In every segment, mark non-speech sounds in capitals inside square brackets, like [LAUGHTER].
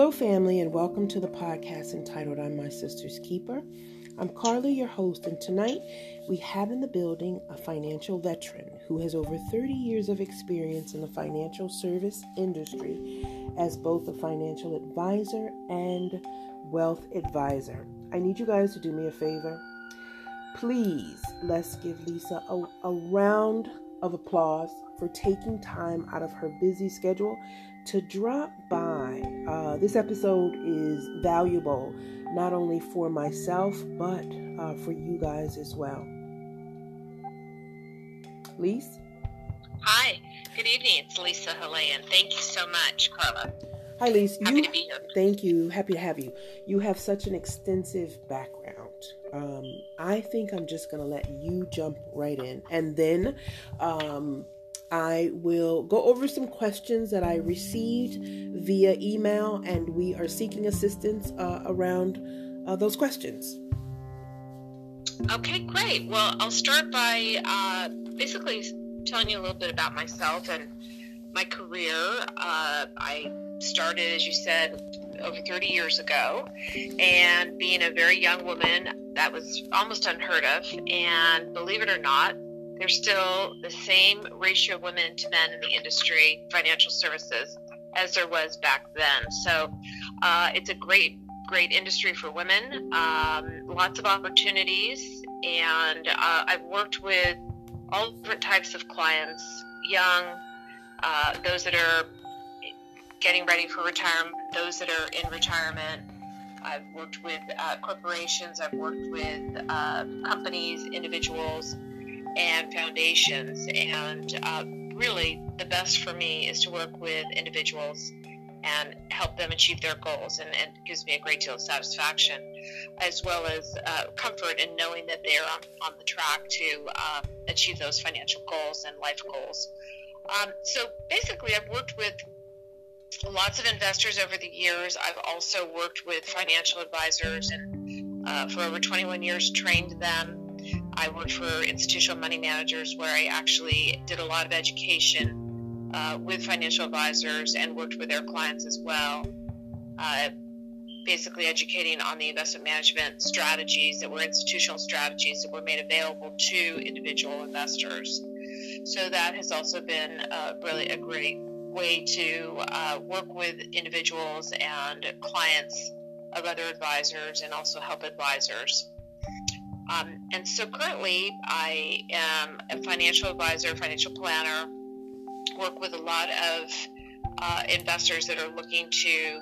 Hello, family, and welcome to the podcast entitled I'm My Sister's Keeper. I'm Carla, your host, and tonight we have in the building a financial veteran who has over 30 years of experience in the financial service industry as both a financial advisor and wealth advisor. I need you guys to do me a favor. Please, let's give Lisa a, a round of applause for taking time out of her busy schedule to drop by. Uh, this episode is valuable not only for myself but uh, for you guys as well. Lise? Hi, good evening. It's Lisa Hallaian. Thank you so much, Carla. Hi, Lise. Happy you, to be here. Thank you. Happy to have you. You have such an extensive background. Um, I think I'm just going to let you jump right in. And then um, I will go over some questions that I received via email, and we are seeking assistance uh, around uh, those questions. Okay, great. Well, I'll start by uh, basically telling you a little bit about myself and my career. Uh, I started, as you said, over 30 years ago, and being a very young woman, that was almost unheard of. And believe it or not, there's still the same ratio of women to men in the industry, financial services, as there was back then. So uh, it's a great, great industry for women. Um, lots of opportunities, and uh, I've worked with all different types of clients, young, uh, those that are getting ready for retirement, those that are in retirement. I've worked with uh, corporations. I've worked with uh, companies, individuals and foundations. And uh, really, the best for me is to work with individuals and help them achieve their goals. And, and gives me a great deal of satisfaction, as well as uh, comfort in knowing that they're on, on the track to uh, achieve those financial goals and life goals. Um, so basically, I've worked with lots of investors over the years. I've also worked with financial advisors and uh, for over 21 years trained them I worked for institutional money managers where I actually did a lot of education uh, with financial advisors and worked with their clients as well. Uh, basically, educating on the investment management strategies that were institutional strategies that were made available to individual investors. So, that has also been uh, really a great way to uh, work with individuals and clients of other advisors and also help advisors. Um, and so currently, I am a financial advisor, financial planner, work with a lot of uh, investors that are looking to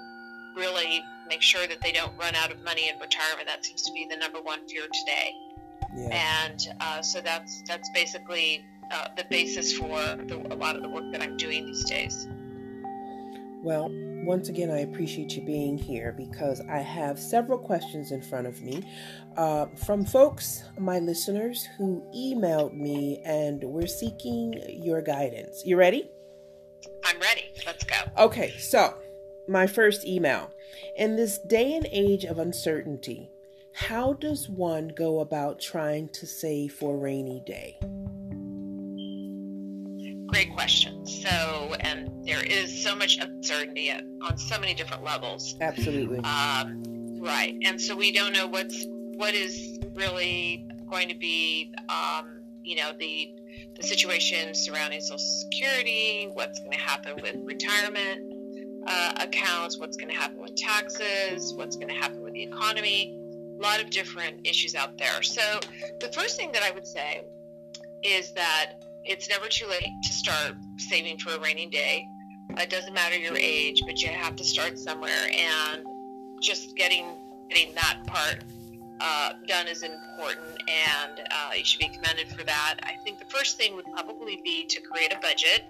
really make sure that they don't run out of money in retirement. That seems to be the number one fear today. Yeah. And uh, so that's that's basically uh, the basis for the, a lot of the work that I'm doing these days. Well, once again, I appreciate you being here because I have several questions in front of me uh, from folks, my listeners, who emailed me and we're seeking your guidance. You ready? I'm ready. Let's go. Okay, so my first email. In this day and age of uncertainty, how does one go about trying to save for a rainy day? Great question. So, and there is so much uncertainty on so many different levels. Absolutely. Um, right, and so we don't know what's what is really going to be, um, you know, the the situation surrounding Social Security, what's going to happen with retirement uh, accounts, what's going to happen with taxes, what's going to happen with the economy. A lot of different issues out there. So, the first thing that I would say is that it's never too late to start saving for a rainy day. It doesn't matter your age, but you have to start somewhere, and just getting getting that part uh, done is important, and uh, you should be commended for that. I think the first thing would probably be to create a budget.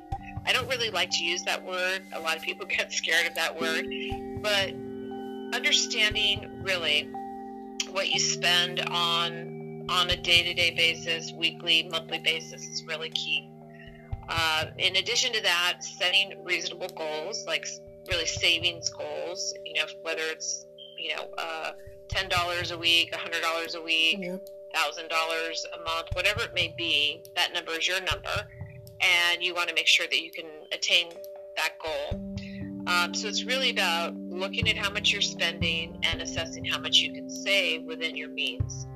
I don't really like to use that word. A lot of people [LAUGHS] get scared of that word, but understanding really what you spend on on a day-to-day basis, weekly, monthly basis is really key. Uh, in addition to that, setting reasonable goals, like really savings goals, you know, whether it's, you know, uh, $10 a week, $100 a week, $1,000 a month, whatever it may be, that number is your number. And you want to make sure that you can attain that goal. Um, so it's really about looking at how much you're spending and assessing how much you can save within your means.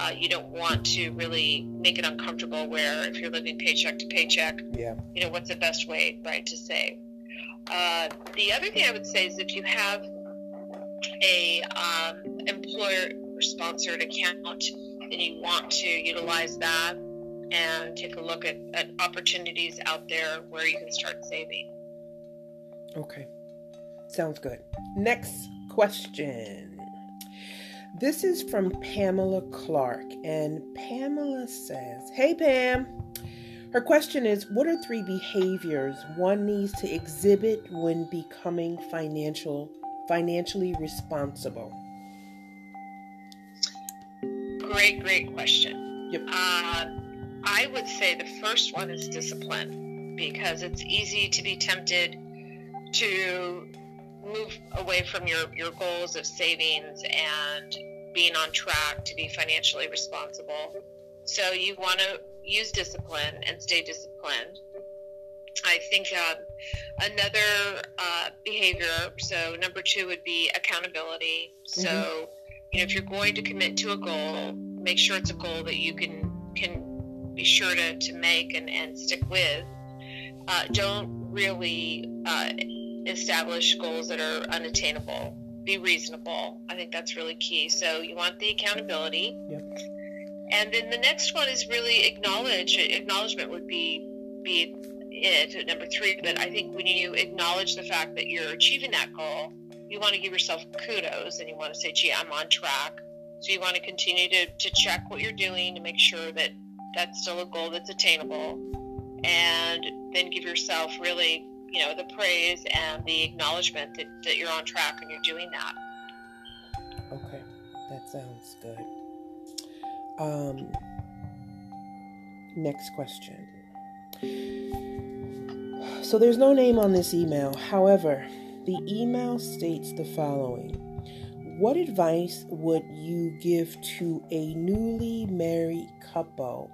Uh, you don't want to really make it uncomfortable where if you're living paycheck to paycheck, Yeah. you know, what's the best way, right, to save. Uh, the other thing I would say is if you have a um, employer sponsored account and you want to utilize that and take a look at, at opportunities out there where you can start saving. Okay. Sounds good. Next question. This is from Pamela Clark, and Pamela says, Hey Pam. Her question is What are three behaviors one needs to exhibit when becoming financial financially responsible? Great, great question. Yep. Uh, I would say the first one is discipline because it's easy to be tempted to move away from your, your goals of savings and being on track to be financially responsible. So you want to use discipline and stay disciplined. I think uh, another uh, behavior, so number two would be accountability. So, you know, if you're going to commit to a goal, make sure it's a goal that you can can be sure to, to make and, and stick with. Uh, don't really uh, establish goals that are unattainable. Be reasonable. I think that's really key. So you want the accountability. Yep. And then the next one is really acknowledge. Acknowledgement would be be it at number three. But I think when you acknowledge the fact that you're achieving that goal, you want to give yourself kudos and you want to say, "Gee, I'm on track." So you want to continue to, to check what you're doing to make sure that that's still a goal that's attainable, and then give yourself really, you know, the praise and the acknowledgement that, that you're on track and you're doing that. Okay. That sounds good. Um next question. So there's no name on this email. However, the email states the following What advice would you give to a newly married couple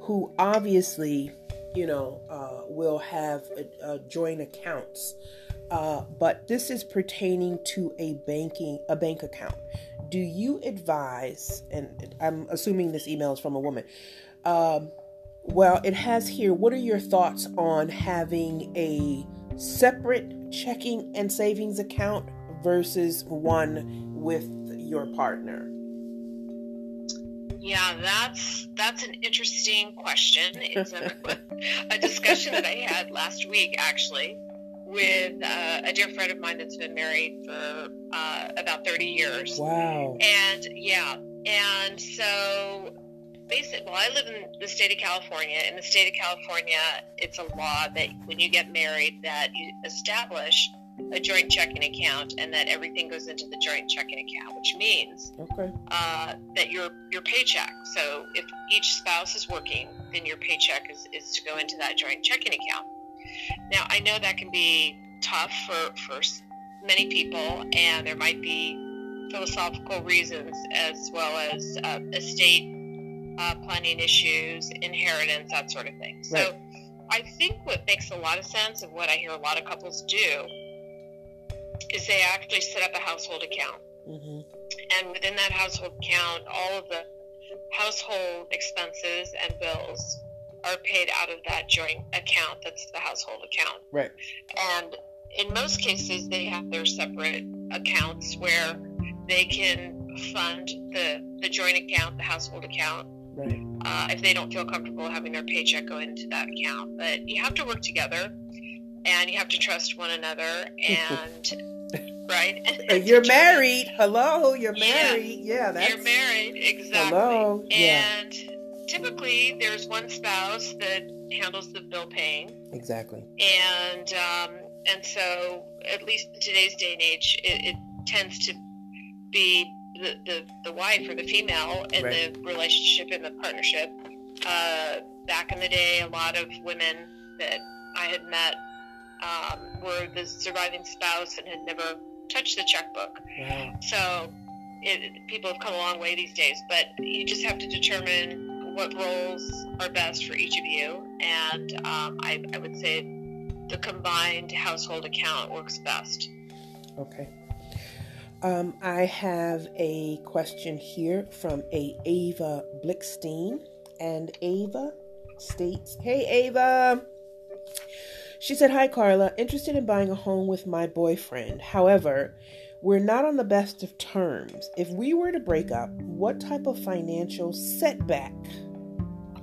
who obviously, you know, uh, will have uh, uh, joint accounts? Uh, but this is pertaining to a banking a bank account. Do you advise? And I'm assuming this email is from a woman. Um, well, it has here. What are your thoughts on having a separate checking and savings account versus one with your partner? Yeah, that's that's an interesting question. It's a, [LAUGHS] a discussion that I had last week, actually, with uh, a dear friend of mine that's been married for uh, about 30 years. Wow. And yeah, and so basically, well, I live in the state of California. In the state of California, it's a law that when you get married, that you establish a joint checking account and that everything goes into the joint checking account, which means Okay. uh, that your your paycheck. So if each spouse is working, then your paycheck is, is to go into that joint checking account. Now I know that can be tough for for many people, and there might be philosophical reasons as well as uh, estate uh, planning issues, inheritance, that sort of thing. So I think what makes a lot of sense and what I hear a lot of couples do is they actually set up a household account hmm and within that household account, all of the household expenses and bills are paid out of that joint account that's the household account. Right. And in most cases, they have their separate accounts where they can fund the, the joint account, the household account, Right. uh, if they don't feel comfortable having their paycheck go into that account. But you have to work together and you have to trust one another and, [LAUGHS] right? You're married. Hello. You're married. Yeah. That's. You're married, exactly. Hello. Yeah. And typically, there's one spouse that handles the bill paying, Exactly. and um, and so at least in today's day and age, it, it tends to be the, the, the wife or the female in Right. the relationship in the partnership. Uh, back in the day, a lot of women that I had met um, were the surviving spouse and had never touched the checkbook. Wow. So it, people have come a long way these days, but you just have to determine what roles are best for each of you. And um, I, I would say the combined household account works best. Okay. Um, I have a question here from a Ava Blickstein, and Ava states, "Hey Ava." She said, Hi, Carla. Interested in buying a home with my boyfriend. However, we're not on the best of terms. If we were to break up, what type of financial setback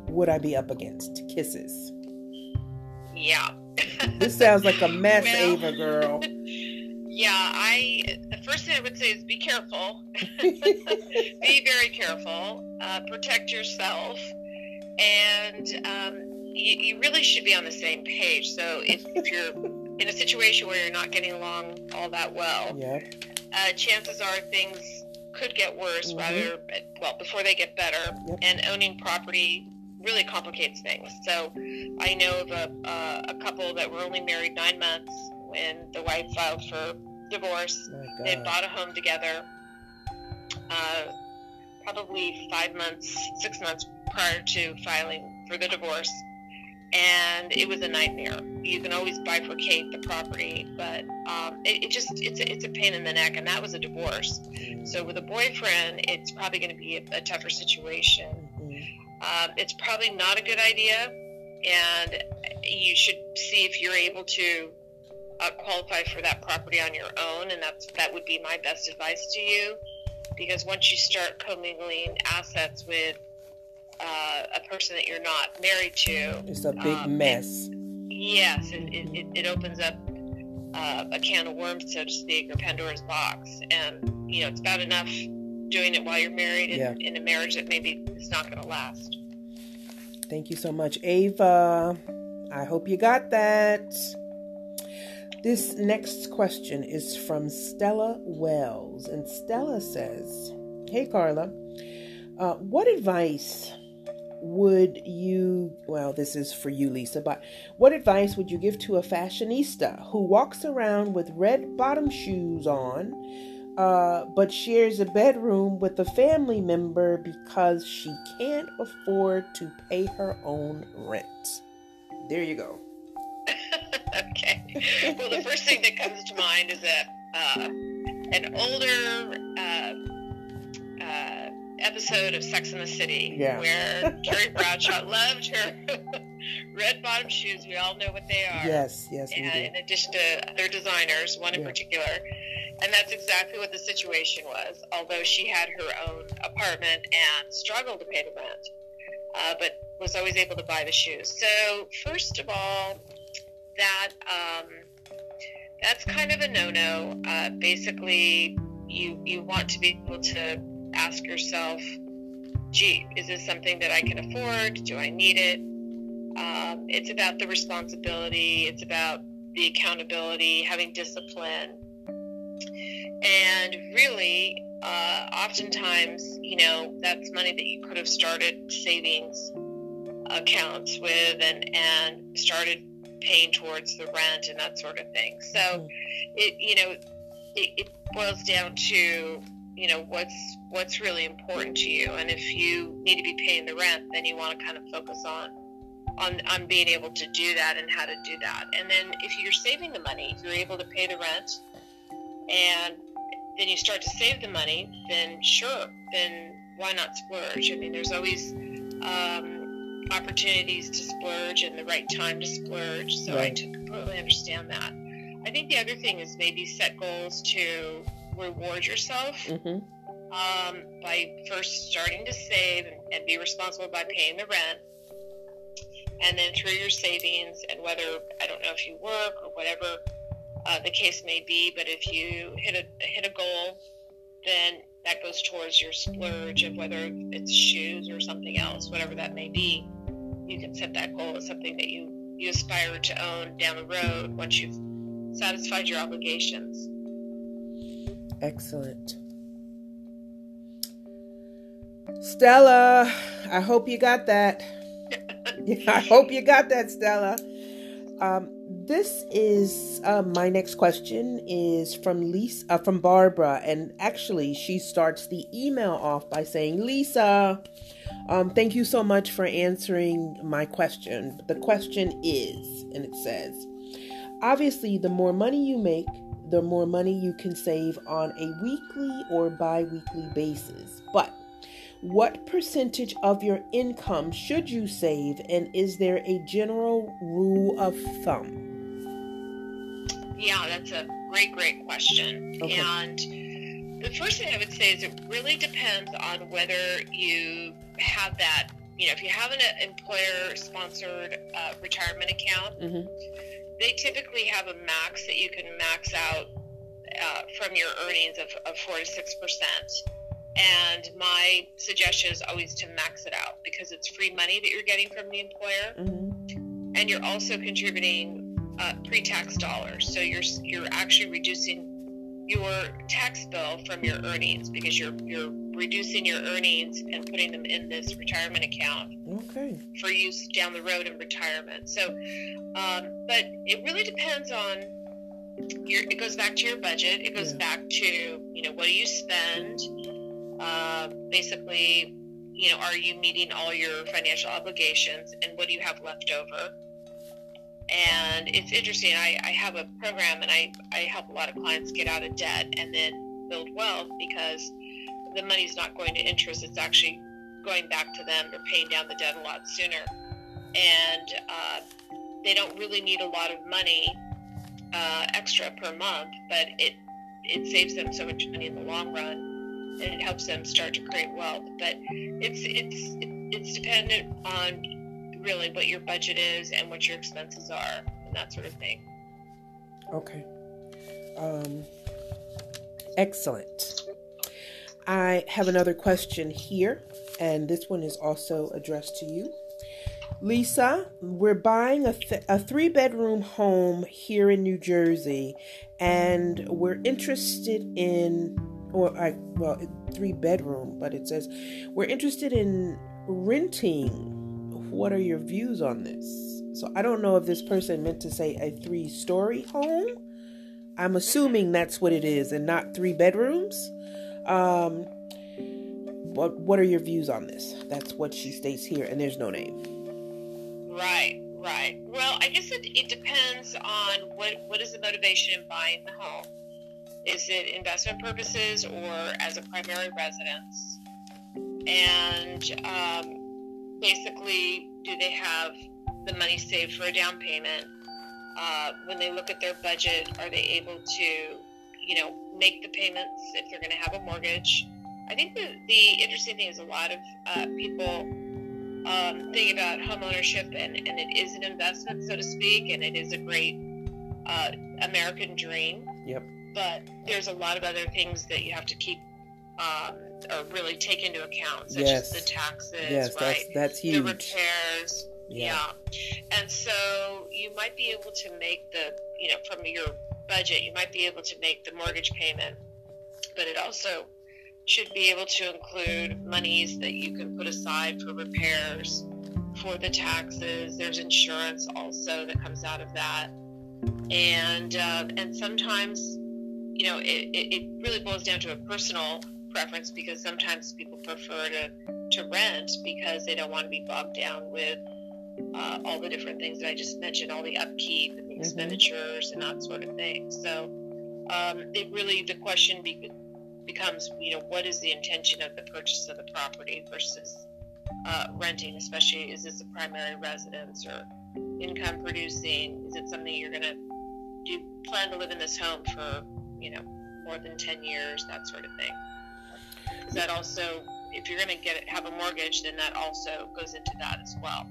would I be up against? Kisses. Yeah. this sounds like a [LAUGHS] mess, well, Ava girl. [LAUGHS] Yeah, I. The first thing I would say is be careful. [LAUGHS] be very careful. Uh, protect yourself, and um, you, you really should be on the same page. So if, if you're in a situation where you're not getting along all that well, yeah. uh, chances are things could get worse mm-hmm. rather well before they get better. Yep. And owning property really complicates things. So I know of a, uh, a couple that were only married nine months when the wife filed for divorce. They bought a home together. Uh, probably five months, six months prior to filing for the divorce and it was a nightmare. You can always bifurcate the property, but um, it, it, just it's a, it's a pain in the neck, and that was a divorce. So with a boyfriend, it's probably going to be a, a, tougher situation. Um, it's probably not a good idea, and you should see if you're able to uh, qualify for that property on your own, and that's that would be my best advice to you, because once you start commingling assets with uh, a person that you're not married to. It's a big um, mess. Yes, it, it, it, opens up uh, a can of worms, so to speak, or Pandora's box. And, you know, it's bad enough doing it while you're married in, yeah. in a marriage that maybe is not going to last. Thank you so much, Ava. I hope you got that. This next question is from Stella Wells. And Stella says, Hey, Carla, uh, what advice would you, well, this is for you, Lisa, but what advice would you give to a fashionista who walks around with red bottom shoes on, uh, but shares a bedroom with a family member because she can't afford to pay her own rent? There you go. [LAUGHS] okay. Well, the first thing that comes to mind is that uh, an older uh, uh, episode of Sex in the City yeah. where Carrie Bradshaw [LAUGHS] loved her [LAUGHS] red bottom shoes. We all know what they are. Yes, yes. And in addition to other designers, one in yeah. particular. And that's exactly what the situation was. Although she had her own apartment and struggled to pay the rent, uh, but was always able to buy the shoes. So, first of all, that um, that's kind of a no-no. Uh, basically, you you want to be able to ask yourself, gee, is this something that I can afford? Do I need it? Um, it's about the responsibility, it's about the accountability, having discipline. And really, uh, oftentimes, you know, that's money that you could have started savings accounts with and, and started paying towards the rent and that sort of thing. So, mm-hmm. it, you know, it, it boils down to you know what's what's really important to you. And if you need to be paying the rent then you want to kind of focus on on on being able to do that and how to do that. And then if you're saving the money if you're able to pay the rent and then you start to save the money then sure then why not splurge? I mean there's always um, opportunities to splurge and the right time to splurge so right. i completely understand that. I think the other thing is maybe set goals to reward yourself mm-hmm. um, by first starting to save and, be responsible by paying the rent and then through your savings and whether I don't know if you work or whatever uh, the case may be, but if you hit a hit a goal, then that goes towards your splurge of whether it's shoes or something else, whatever that may be. You can set that goal as something that you you aspire to own down the road once you've satisfied your obligations. Excellent. Stella, I hope you got that. [LAUGHS] I hope you got that, Stella. Um, this is uh, my next question is from Lisa uh, from Barbara, and actually she starts the email off by saying, "Lisa, um, thank you so much for answering my question. The question is, and it says." obviously, the more money you make, the more money you can save on a weekly or bi weekly basis. But what percentage of your income should you save, and is there a general rule of thumb? Yeah, that's a great, great question. Okay. And the first thing I would say is it really depends on whether you have that, you know, if you have an employer sponsored uh, retirement account, mm-hmm. They typically have a max that you can max out uh, from your earnings of, of 4 to 6%. And my suggestion is always to max it out because it's free money that you're getting from the employer. Mm-hmm. And you're also contributing uh, pre-tax dollars. So you're you're actually reducing your tax bill from your earnings because you're you're reducing your earnings and putting them in this retirement account okay. for use down the road in retirement. So, um, but it really depends on your. It goes back to your budget. It goes yeah. back to you know what do you spend. Uh, basically, you know, are you meeting all your financial obligations, and what do you have left over? And it's interesting. I, I have a program and I, I help a lot of clients get out of debt and then build wealth because the money's not going to interest. It's actually going back to them. They're paying down the debt a lot sooner. And uh, they don't really need a lot of money uh, extra per month, but it, it saves them so much money in the long run and it helps them start to create wealth. But it's, it's, it's dependent on really what your budget is and what your expenses are and that sort of thing. Okay. Um, excellent. I have another question here, and this one is also addressed to you. Lisa, we're buying a, th- a three bedroom home here in New Jersey, and we're interested in, or I, well, three bedroom, but it says we're interested in renting what are your views on this? So I don't know if this person meant to say a three story home. I'm assuming that's what it is and not three bedrooms. Um, what what are your views on this? That's what she states here, and there's no name. Right, right. Well, I guess it, it depends on what what is the motivation in buying the home. Is it investment purposes or as a primary residence? And um, basically, do they have the money saved for a down payment? Uh, when they look at their budget, are they able to, you know, make the payments if they're going to have a mortgage? I think the, the interesting thing is a lot of uh, people um, think about home ownership, and, and it is an investment, so to speak, and it is a great uh, American dream. Yep. But there's a lot of other things that you have to keep um, or really take into account, such yes. as the taxes, yes, right? That's, that's huge. The repairs, yeah. yeah. And so you might be able to make the, you know, from your budget, you might be able to make the mortgage payment, but it also should be able to include monies that you can put aside for repairs, for the taxes. There's insurance also that comes out of that, and uh, and sometimes, you know, it, it really boils down to a personal preference because sometimes people prefer to, to rent because they don't want to be bogged down with uh, all the different things that I just mentioned, all the upkeep and the mm-hmm. expenditures and that sort of thing. So um, it really, the question be- becomes, you know, what is the intention of the purchase of the property versus uh, renting, especially is this a primary residence or income producing? Is it something you're going to do you plan to live in this home for, you know, more than 10 years, that sort of thing? Is that also, if you're going to get it, have a mortgage, then that also goes into that as well.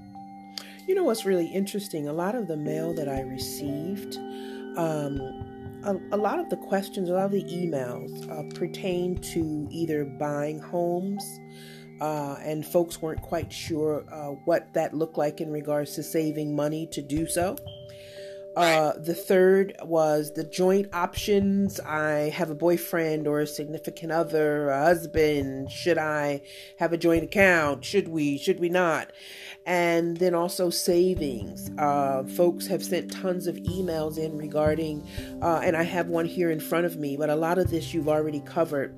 You know what's really interesting? A lot of the mail that I received, um, a, a, lot of the questions, a lot of the emails uh, pertain to either buying homes, uh, and folks weren't quite sure uh, what that looked like in regards to saving money to do so. Uh, the third was the joint options. I have a boyfriend or a significant other, a husband. Should I have a joint account? Should we? Should we not? And then also savings. Uh, folks have sent tons of emails in regarding, uh, and I have one here in front of me, but a lot of this you've already covered.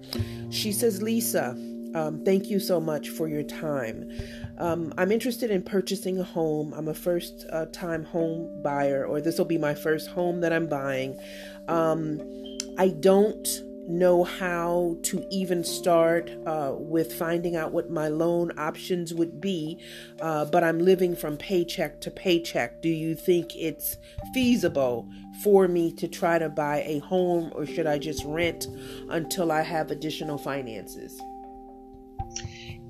She says, Lisa, um, thank you so much for your time. Um, I'm interested in purchasing a home. I'm a first uh, time home buyer, or this will be my first home that I'm buying. Um, I don't know how to even start uh, with finding out what my loan options would be, uh, but I'm living from paycheck to paycheck. Do you think it's feasible for me to try to buy a home, or should I just rent until I have additional finances?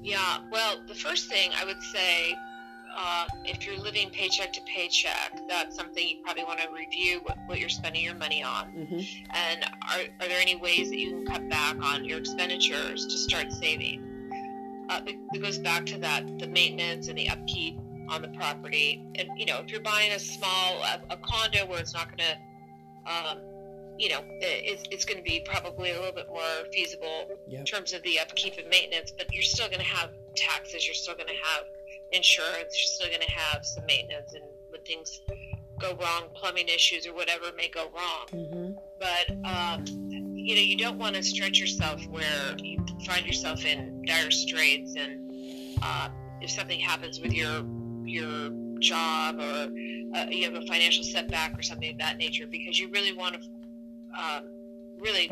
Yeah, well, the first thing I would say uh, if you're living paycheck to paycheck, that's something you probably want to review what, what you're spending your money on. Mm-hmm. And are, are there any ways that you can cut back on your expenditures to start saving? Uh, it, it, goes back to that the maintenance and the upkeep on the property. And, you know, if you're buying a small, a, a condo where it's not going to, um, you know, it, it's going to be probably a little bit more feasible yep. in terms of the upkeep and maintenance, but you're still going to have taxes, you're still going to have insurance, you're still going to have some maintenance, and when things go wrong, plumbing issues or whatever may go wrong. Mm-hmm. But um, you know, you don't want to stretch yourself where you find yourself in dire straits, and uh, if something happens with your your job or uh, you have a financial setback or something of that nature, because you really want to uh, really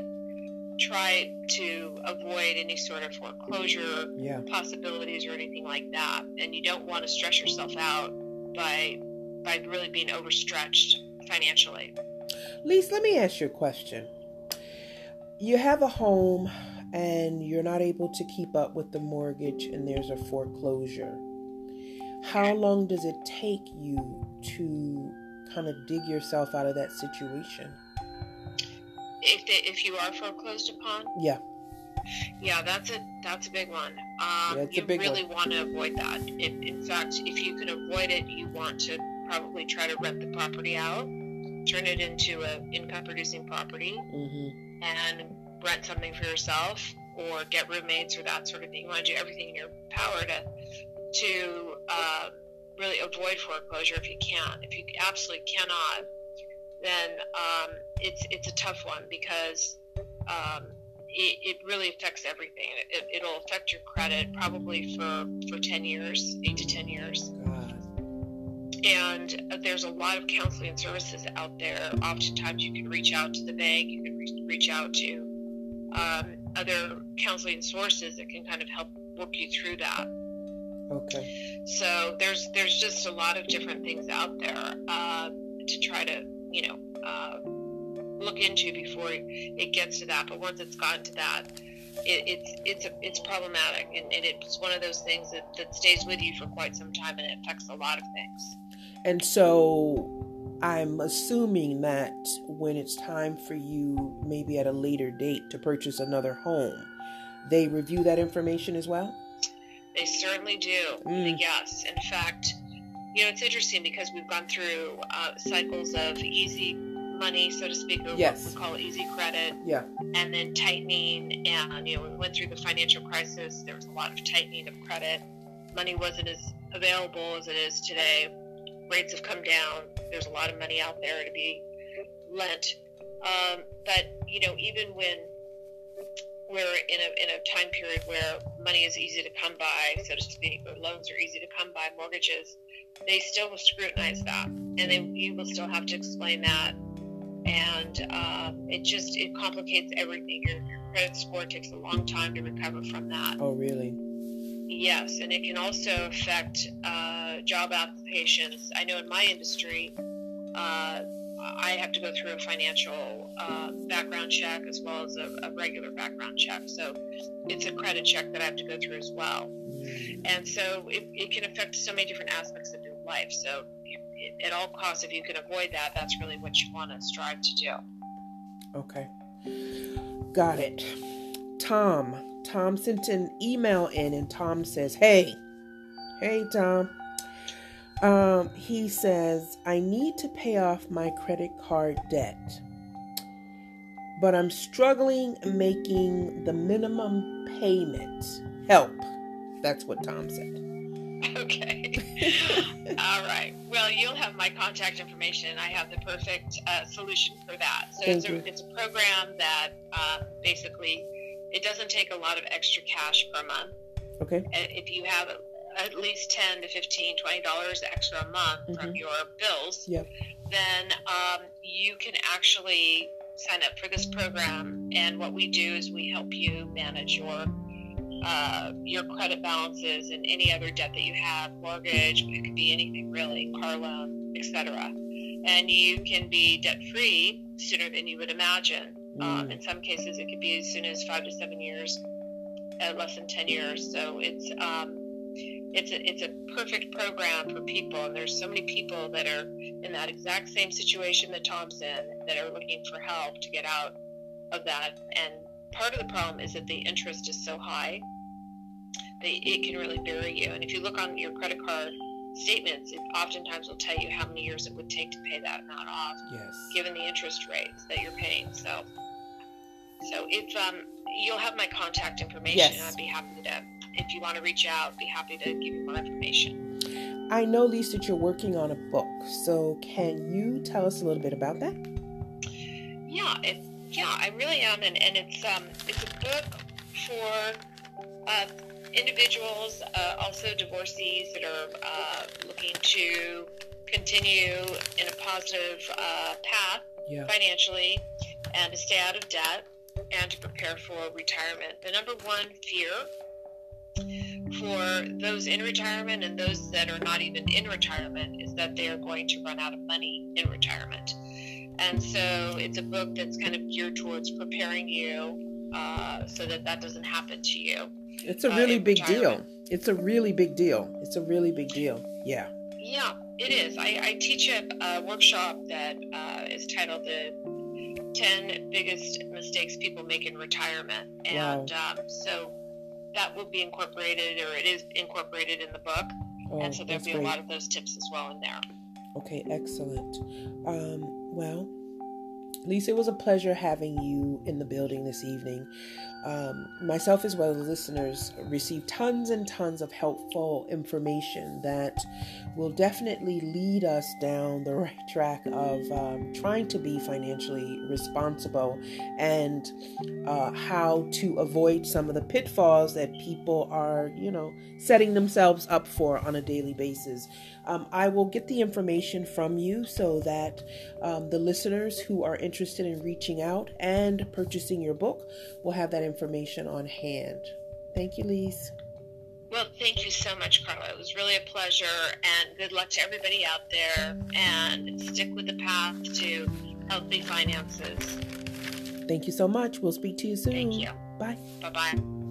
try to avoid any sort of foreclosure yeah. possibilities or anything like that. And you don't want to stress yourself out by by really being overstretched financially. Lise, let me ask you a question. You have a home and you're not able to keep up with the mortgage and there's a foreclosure. How long does it take you to kind of dig yourself out of that situation? If they, if you are foreclosed upon. Yeah. Yeah, that's a that's a big one. Um, yeah, you really one. want to avoid that. In, in fact, if you can avoid it, you want to probably try to rent the property out, turn it into an income producing property, mm-hmm. and rent something for yourself or get roommates or that sort of thing. You want to do everything in your power to to uh, really avoid foreclosure if you can. If you absolutely cannot, then um, it's it's a tough one because um, it, it, really affects everything. It, will affect your credit probably for for ten years, eight to ten years. And there's a lot of counseling services out there. Oftentimes, you can reach out to the bank. You can re- reach out to um, other counseling sources that can kind of help work you through that. Okay. So there's there's just a lot of different things out there uh, to try to you know uh, look into before it gets to that. But once it's gotten to that, it, it's it's a, it's problematic, and, and, it's one of those things that, that stays with you for quite some time, and it affects a lot of things. And so. I'm assuming that when it's time for you, maybe at a later date, to purchase another home, they review that information as well? They certainly do. Mm. Yes. In fact, you know, it's interesting because we've gone through uh, cycles of easy money, so to speak, or yes. what we call easy credit. Yeah. And then tightening, and you know, we went through the financial crisis. There was a lot of tightening of credit. Money wasn't as available as it is today. Rates have come down. There's a lot of money out there to be lent. Um, but you know, even when we're in a in a time period where money is easy to come by, so to speak, or loans are easy to come by, mortgages they still will scrutinize that, and then you will still have to explain that, and um, it just it complicates everything. Your, your credit score takes a long time to recover from that. Oh, really? Yes, and it can also affect uh, job applications. I know in my industry, uh, I have to go through a financial uh, background check as well as a, a, regular background check. So it's a credit check that I have to go through as well. And so it, it can affect so many different aspects of your life. So you, at all costs, if you can avoid that, that's really what you want to strive to do. Okay. Got it. Tom. Tom sent an email in, and Tom says, Hey, hey, Tom. Um, he says, I need to pay off my credit card debt, but I'm struggling making the minimum payment. Help. That's what Tom said. Okay. [LAUGHS] All right. Well, you'll have my contact information. I have the perfect uh, solution for that. So it's a, it's a, program that uh, basically it doesn't take a lot of extra cash per month. Okay. If you have at least 10 to 15 20 dollars extra a month mm-hmm. from your bills yep. then um, you can actually sign up for this program and what we do is we help you manage your uh, your credit balances and any other debt that you have mortgage it could be anything really car loan etc and you can be debt free sooner than you would imagine um, mm. um, in some cases it could be as soon as five to seven years uh, less than 10 years so it's um, it's a, it's a perfect program for people. And there's so many people that are in that exact same situation that tom's in that are looking for help to get out of that. And part of the problem is that the interest is so high that it can really bury you. And if you look on your credit card statements it oftentimes will tell you how many years it would take to pay that amount off yes. given the interest rates that you're paying. So so if um, you'll have my contact information yes. i'd be happy to if you want to reach out, be happy to give you more information. I know, Lisa, that you're working on a book. So, can you tell us a little bit about that? Yeah, it, yeah, I really am, and, and it's um, it's a book for uh, individuals, uh, also divorcees that are uh, looking to continue in a positive uh, path yeah. financially and to stay out of debt and to prepare for retirement. The number one fear for those in retirement and those that are not even in retirement is that they are going to run out of money in retirement. And so it's a book that's kind of geared towards preparing you uh, so that that doesn't happen to you. It's a uh, really uh, big deal. It's a really big deal. It's a really big deal. Yeah. Yeah, it is. I, I teach a, a, workshop that uh, is titled The 10 Biggest Mistakes People Make in Retirement. And wow. um, so that will be incorporated or it is incorporated in the book. Oh, and so there'll be great. a lot of those tips as well in there. Okay, excellent. Um, well, Lisa, it was a pleasure having you in the building this evening. Um, myself, as well as listeners, received tons and tons of helpful information that will definitely lead us down the [LAUGHS] right track of um, trying to be financially responsible and uh, how to avoid some of the pitfalls that people are, you know, setting themselves up for on a daily basis. Um, I will get the information from you so that um, the listeners who are interested in reaching out and purchasing your book We'll have that information on hand. Thank you, Lise. Well, thank you so much, Carla. It was really a pleasure, and good luck to everybody out there. And stick with the path to healthy finances. Thank you so much. We'll speak to you soon. Thank you. Bye. Bye bye.